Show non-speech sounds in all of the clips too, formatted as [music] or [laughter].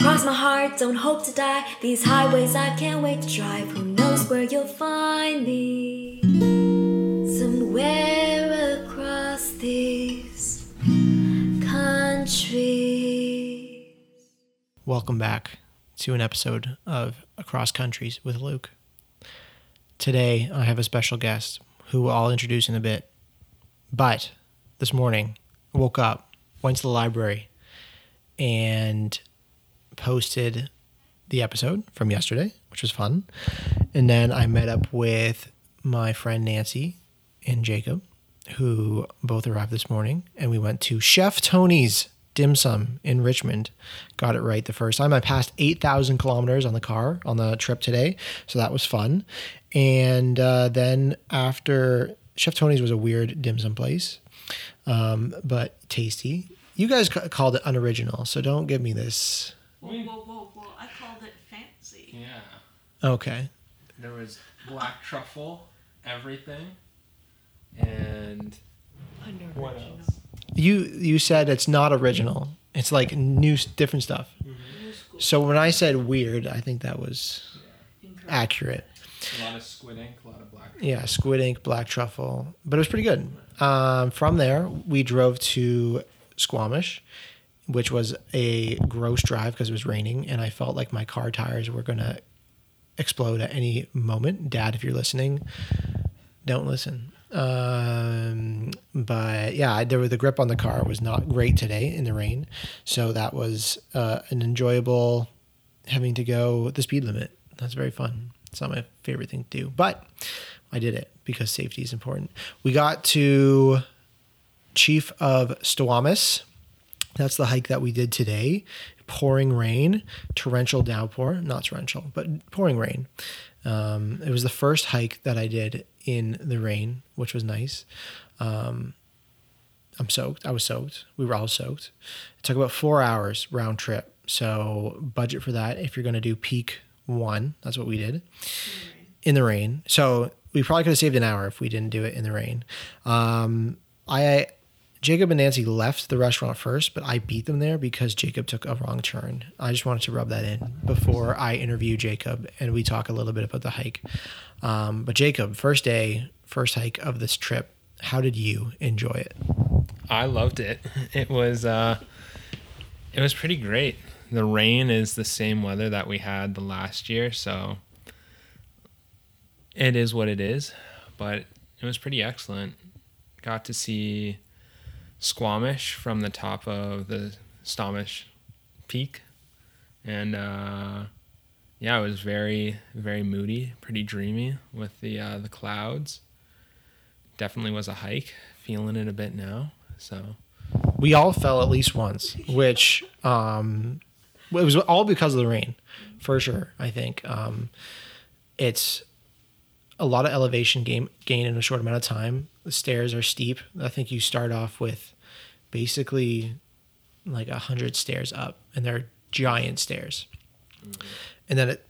Cross my heart, don't hope to die. These highways I can't wait to drive. Who knows where you'll find me? Somewhere across these countries. Welcome back to an episode of Across Countries with Luke. Today, I have a special guest who I'll introduce in a bit. But this morning, I woke up, went to the library, and posted the episode from yesterday, which was fun. And then I met up with my friend Nancy and Jacob, who both arrived this morning, and we went to Chef Tony's Dim Sum in Richmond. Got it right the first time. I passed 8,000 kilometers on the car on the trip today, so that was fun. And uh, then after Chef Tony's was a weird dim sum place, um, but tasty. You guys ca- called it unoriginal, so don't give me this. Whoa, whoa, whoa, whoa. I called it fancy. Yeah. Okay. There was black truffle, everything. And what else? You you said it's not original. It's like new, different stuff. So when I said weird, I think that was accurate. A lot of squid ink, a lot of black Yeah, squid ink, black truffle, but it was pretty good. Um, from there, we drove to Squamish, which was a gross drive because it was raining, and I felt like my car tires were gonna explode at any moment. Dad, if you're listening, don't listen. Um, but yeah, there was the grip on the car was not great today in the rain, so that was uh, an enjoyable having to go the speed limit. That's very fun. It's not my favorite thing to do, but I did it because safety is important. We got to Chief of Stawamus. That's the hike that we did today. Pouring rain, torrential downpour, not torrential, but pouring rain. Um, it was the first hike that I did in the rain, which was nice. Um, I'm soaked. I was soaked. We were all soaked. It took about four hours round trip. So budget for that if you're going to do peak one. That's what we did in the rain. So we probably could have saved an hour if we didn't do it in the rain. Um, I Jacob and Nancy left the restaurant first, but I beat them there because Jacob took a wrong turn. I just wanted to rub that in before I interview Jacob and we talk a little bit about the hike. Um, but Jacob, first day, first hike of this trip, how did you enjoy it? I loved it. It was uh it was pretty great. The rain is the same weather that we had the last year, so it is what it is, but it was pretty excellent. Got to see Squamish from the top of the Stawamus peak and uh yeah, it was very very moody, pretty dreamy with the uh the clouds. Definitely was a hike. Feeling it a bit now. So we all fell at least once, which um, it was all because of the rain, for sure. I think um, it's a lot of elevation gain gain in a short amount of time. The stairs are steep. I think you start off with basically like a hundred stairs up, and they're giant stairs, and then it,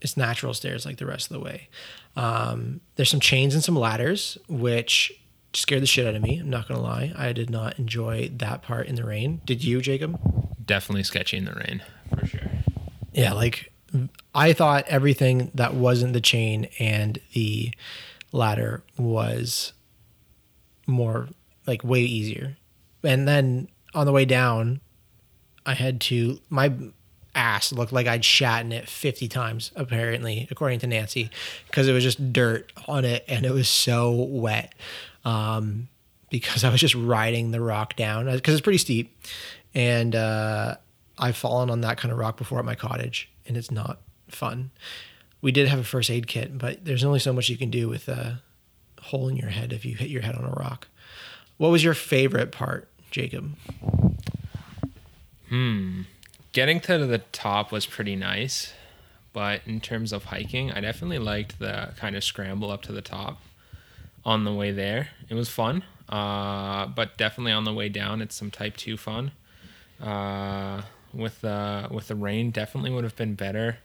it's natural stairs like the rest of the way. Um, there's some chains and some ladders, which scared the shit out of me. I'm not gonna lie. I did not enjoy that part in the rain. Did you, Jacob? definitely sketchy in the rain for sure. Yeah, like I thought everything that wasn't the chain and the ladder was more like way easier. And then on the way down, I had to my ass looked like I'd shat in it 50 times apparently according to Nancy because it was just dirt on it and it was so wet um, because I was just riding the rock down because it's pretty steep and uh, I've fallen on that kind of rock before at my cottage and it's not fun. We did have a first aid kit, but there's only so much you can do with a hole in your head if you hit your head on a rock. What was your favorite part, Jacob? Hmm. Getting to the top was pretty nice, but in terms of hiking, I definitely liked the kind of scramble up to the top on the way there. It was fun, uh, but definitely on the way down, it's some type two fun. Uh, with the with the rain, definitely would have been better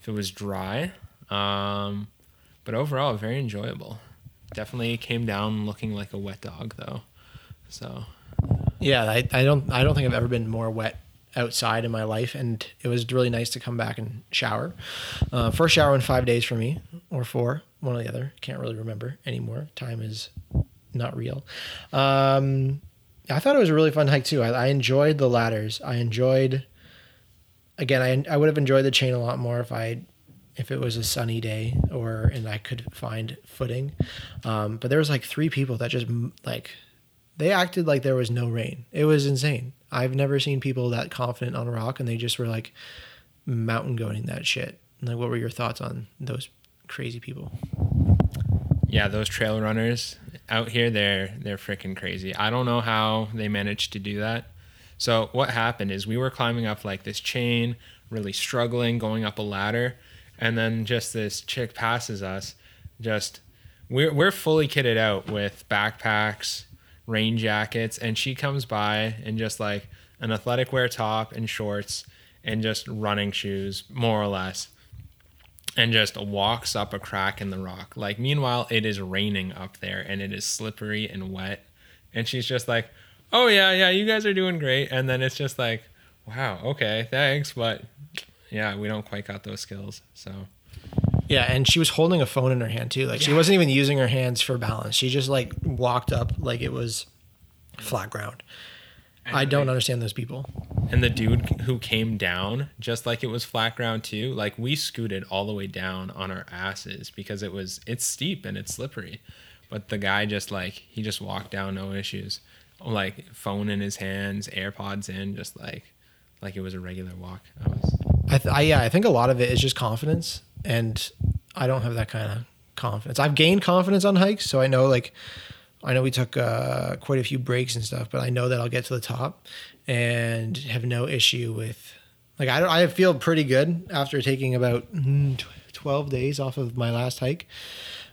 if it was dry. Um, but overall, very enjoyable. Definitely came down looking like a wet dog though. So Yeah, I, I don't I don't think I've ever been more wet outside in my life, and it was really nice to come back and shower. Uh, first shower in five days for me, or four, one or the other. Can't really remember anymore. Time is not real. Um, I thought it was a really fun hike too. I, I enjoyed the ladders. I enjoyed. Again, I I would have enjoyed the chain a lot more if I if it was a sunny day or and I could find footing. Um, but there was like three people that just like they acted like there was no rain. It was insane. I've never seen people that confident on a rock and they just were like mountain goating that shit. Like, what were your thoughts on those crazy people? Yeah, those trail runners out here, they're they're freaking crazy. I don't know how they managed to do that. So what happened is we were climbing up like this chain, really struggling, going up a ladder, and then just this chick passes us. Just we're we're fully kitted out with backpacks, rain jackets, and she comes by and just like an athletic wear top and shorts and just running shoes, more or less and just walks up a crack in the rock. Like, meanwhile, it is raining up there and it is slippery and wet. And she's just like, oh, yeah, yeah, you guys are doing great. And then it's just like, wow, okay, thanks. But yeah, we don't quite got those skills. So, Yeah, and she was holding a phone in her hand too. Like she wasn't even using her hands for balance. She just like walked up like it was flat ground. I don't understand those people. and the dude who came down, just like it was flat ground too, like we scooted all the way down on our asses because it was, it's steep and it's slippery. But the guy just like, he just walked down, no issues. Like phone in his hands, AirPods in, just like, like it was a regular walk. I was, I, th- I yeah, I think a lot of it is just confidence, and I don't have that kind of confidence. I've gained confidence on hikes, so I know like I know we took uh, quite a few breaks and stuff, but I know that I'll get to the top and have no issue with like I don't, I feel pretty good after taking about mm, twelve days off of my last hike.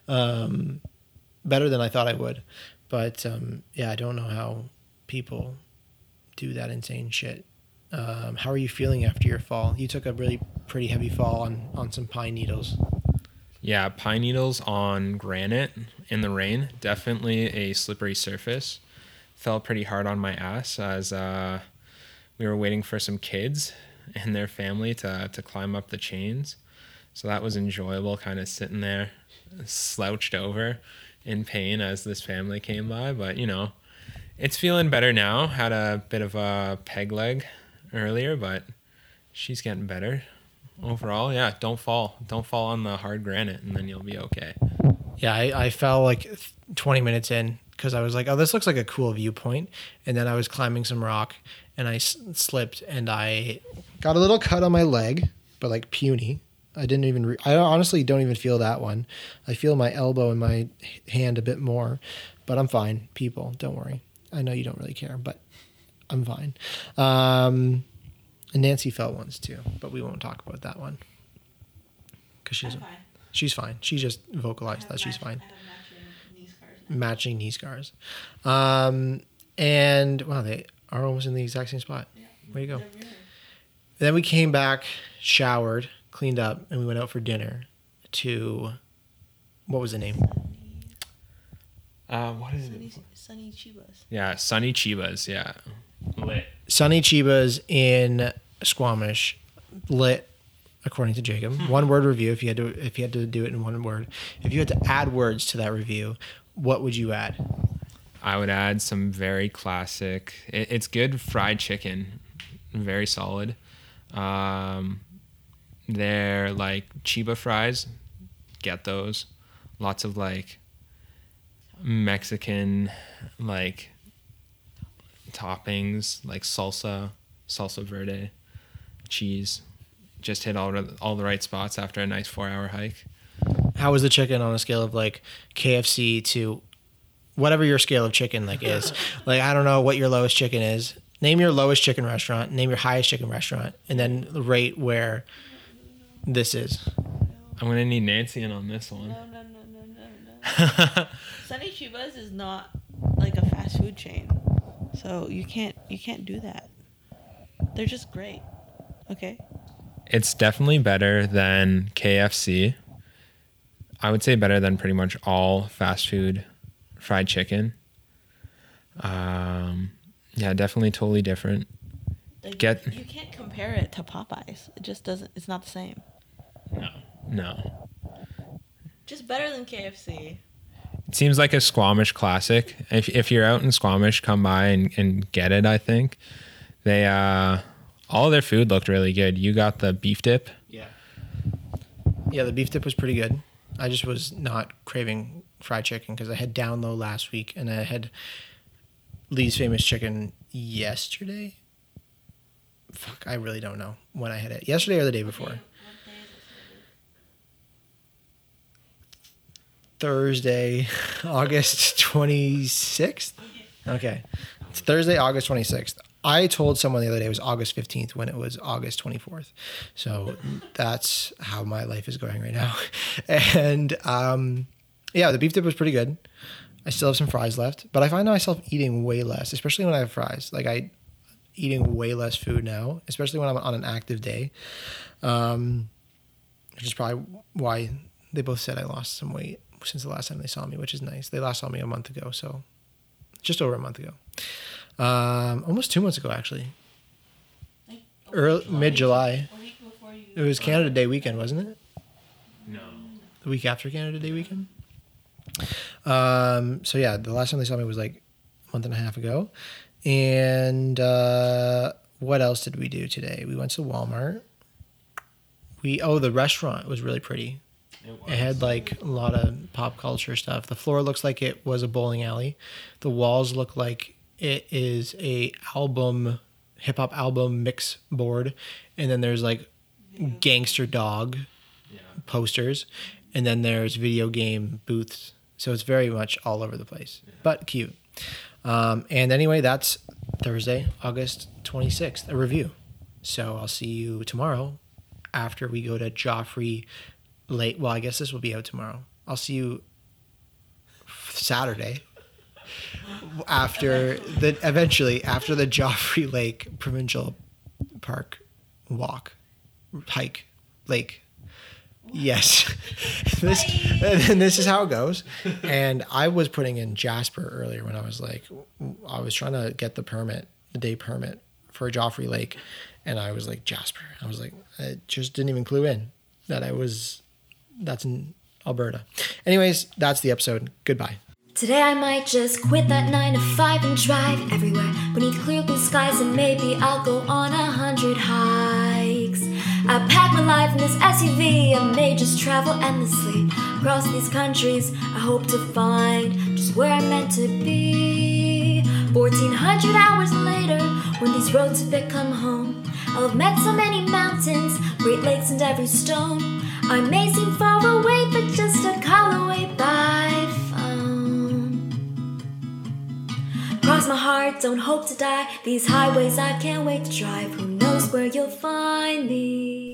Um, better than I thought I would, but um, yeah, I don't know how people do that insane shit. Um, how are you feeling after your fall? You took a really pretty heavy fall on on some pine needles. yeah, pine needles on granite in the rain, definitely a slippery surface. Fell pretty hard on my ass as uh, we were waiting for some kids and their family to, to climb up the chains. So that was enjoyable, kind of sitting there slouched over in pain as this family came by. But, you know, it's feeling better now. Had a bit of a peg leg earlier, but she's getting better overall. Yeah, don't fall. Don't fall on the hard granite, and then you'll be okay. Yeah, I, I fell like 20 minutes in because I was like, oh, this looks like a cool viewpoint. And then I was climbing some rock and I s- slipped and I got a little cut on my leg, but like puny. I didn't even, re- I honestly don't even feel that one. I feel my elbow and my hand a bit more, but I'm fine. People, don't worry. I know you don't really care, but I'm fine. Um, and Nancy felt once too, but we won't talk about that one because she's fine. she's fine. She just vocalized that she's match- fine. Matching knee scars. Matching knee scars, um, and wow, they are almost in the exact same spot. Way to go. Then we came back, showered, cleaned up, and we went out for dinner to what was the name? Uh, what is Sunny, sunny Chibas. Yeah, Sunny Chibas. Yeah, lit. Sunny Chibas in Squamish, lit, according to Jacob. One word review. If you had to, if you had to do it in one word, if you had to add words to that review, what would you add? I would add some very classic. It, it's good fried chicken, very solid. Um, they're like Chiba fries. Get those. Lots of like Mexican like toppings, like salsa, salsa verde, cheese. Just hit all the, all the right spots after a nice four hour hike. How was the chicken on a scale of like KFC to whatever your scale of chicken like is? [laughs] like I don't know what your lowest chicken is. Name your lowest chicken restaurant. Name your highest chicken restaurant, and then rate where this is. I'm gonna need Nancy in on this one. No, no, no, no, no, no. [laughs] Sunny Chibas is not like a fast food chain, so you can't you can't do that. They're just great. Okay. it's definitely better than KFC. I would say better than pretty much all fast food fried chicken. Um, yeah, definitely totally different. Like, Get- you can't compare it to Popeyes. It just doesn't. It's not the same. No, no. Just better than KFC. It seems like a Squamish classic. If if you're out in Squamish, come by and, and get it. I think they uh all their food looked really good. You got the beef dip. Yeah. Yeah, the beef dip was pretty good. I just was not craving fried chicken because I had down low last week and I had Lee's famous chicken yesterday. Fuck, I really don't know when I had it. Yesterday or the day before. Thursday, [laughs] August 26th. Okay. It's Thursday, August 26th. I told someone the other day it was August 15th when it was August 24th. So that's how my life is going right now. [laughs] And um, yeah, the beef dip was pretty good. I still have some fries left, but I find myself eating way less, especially when I have fries. Like I eating way less food now, especially when I'm on an active day. Um, which is probably why they both said I lost some weight since the last time they saw me, which is nice. They last saw me a month ago, so just over a month ago. Um, almost two months ago, actually. Early mid July. A week before you. It was Canada Day weekend, wasn't it? No. The week after Canada Day weekend. Um, so yeah, the last time they saw me was like a month and a half ago. And uh, what else did we do today? We went to Walmart. We oh the restaurant was really pretty. It had like a lot of pop culture stuff. The floor looks like it was a bowling alley. The walls look like it is a album, hip hop album mix board, and then there's like gangster dog posters, and then there's video game booths. So it's very much all over the place, but cute. Um, and anyway, that's Thursday, August 26th, a review. So I'll see you tomorrow after we go to Joffre late. Well, I guess this will be out tomorrow. I'll see you Saturday after the eventually after the Joffre Lake Provincial Park walk, hike, lake. Yes, [laughs] this and this is how it goes. And I was putting in Jasper earlier when I was like, I was trying to get the permit, the day permit for Joffre Lake, and I was like Jasper. I was like, I just didn't even clue in that I was. That's in Alberta. Anyways, that's the episode. Goodbye. Today I might just quit that 9 to 5 and drive everywhere beneath clear blue skies and maybe I'll go on a hundred hikes. I pack my life in this SUV and may just travel endlessly across these countries. I hope to find just where I'm meant to be. 1400 hours later, when these roads have become home, I'll have met so many mountains, great lakes, and every stone. I may seem far away, but just a call away by phone. Cross my heart, don't hope to die. These highways I can't wait to drive. Who knows where you'll find me?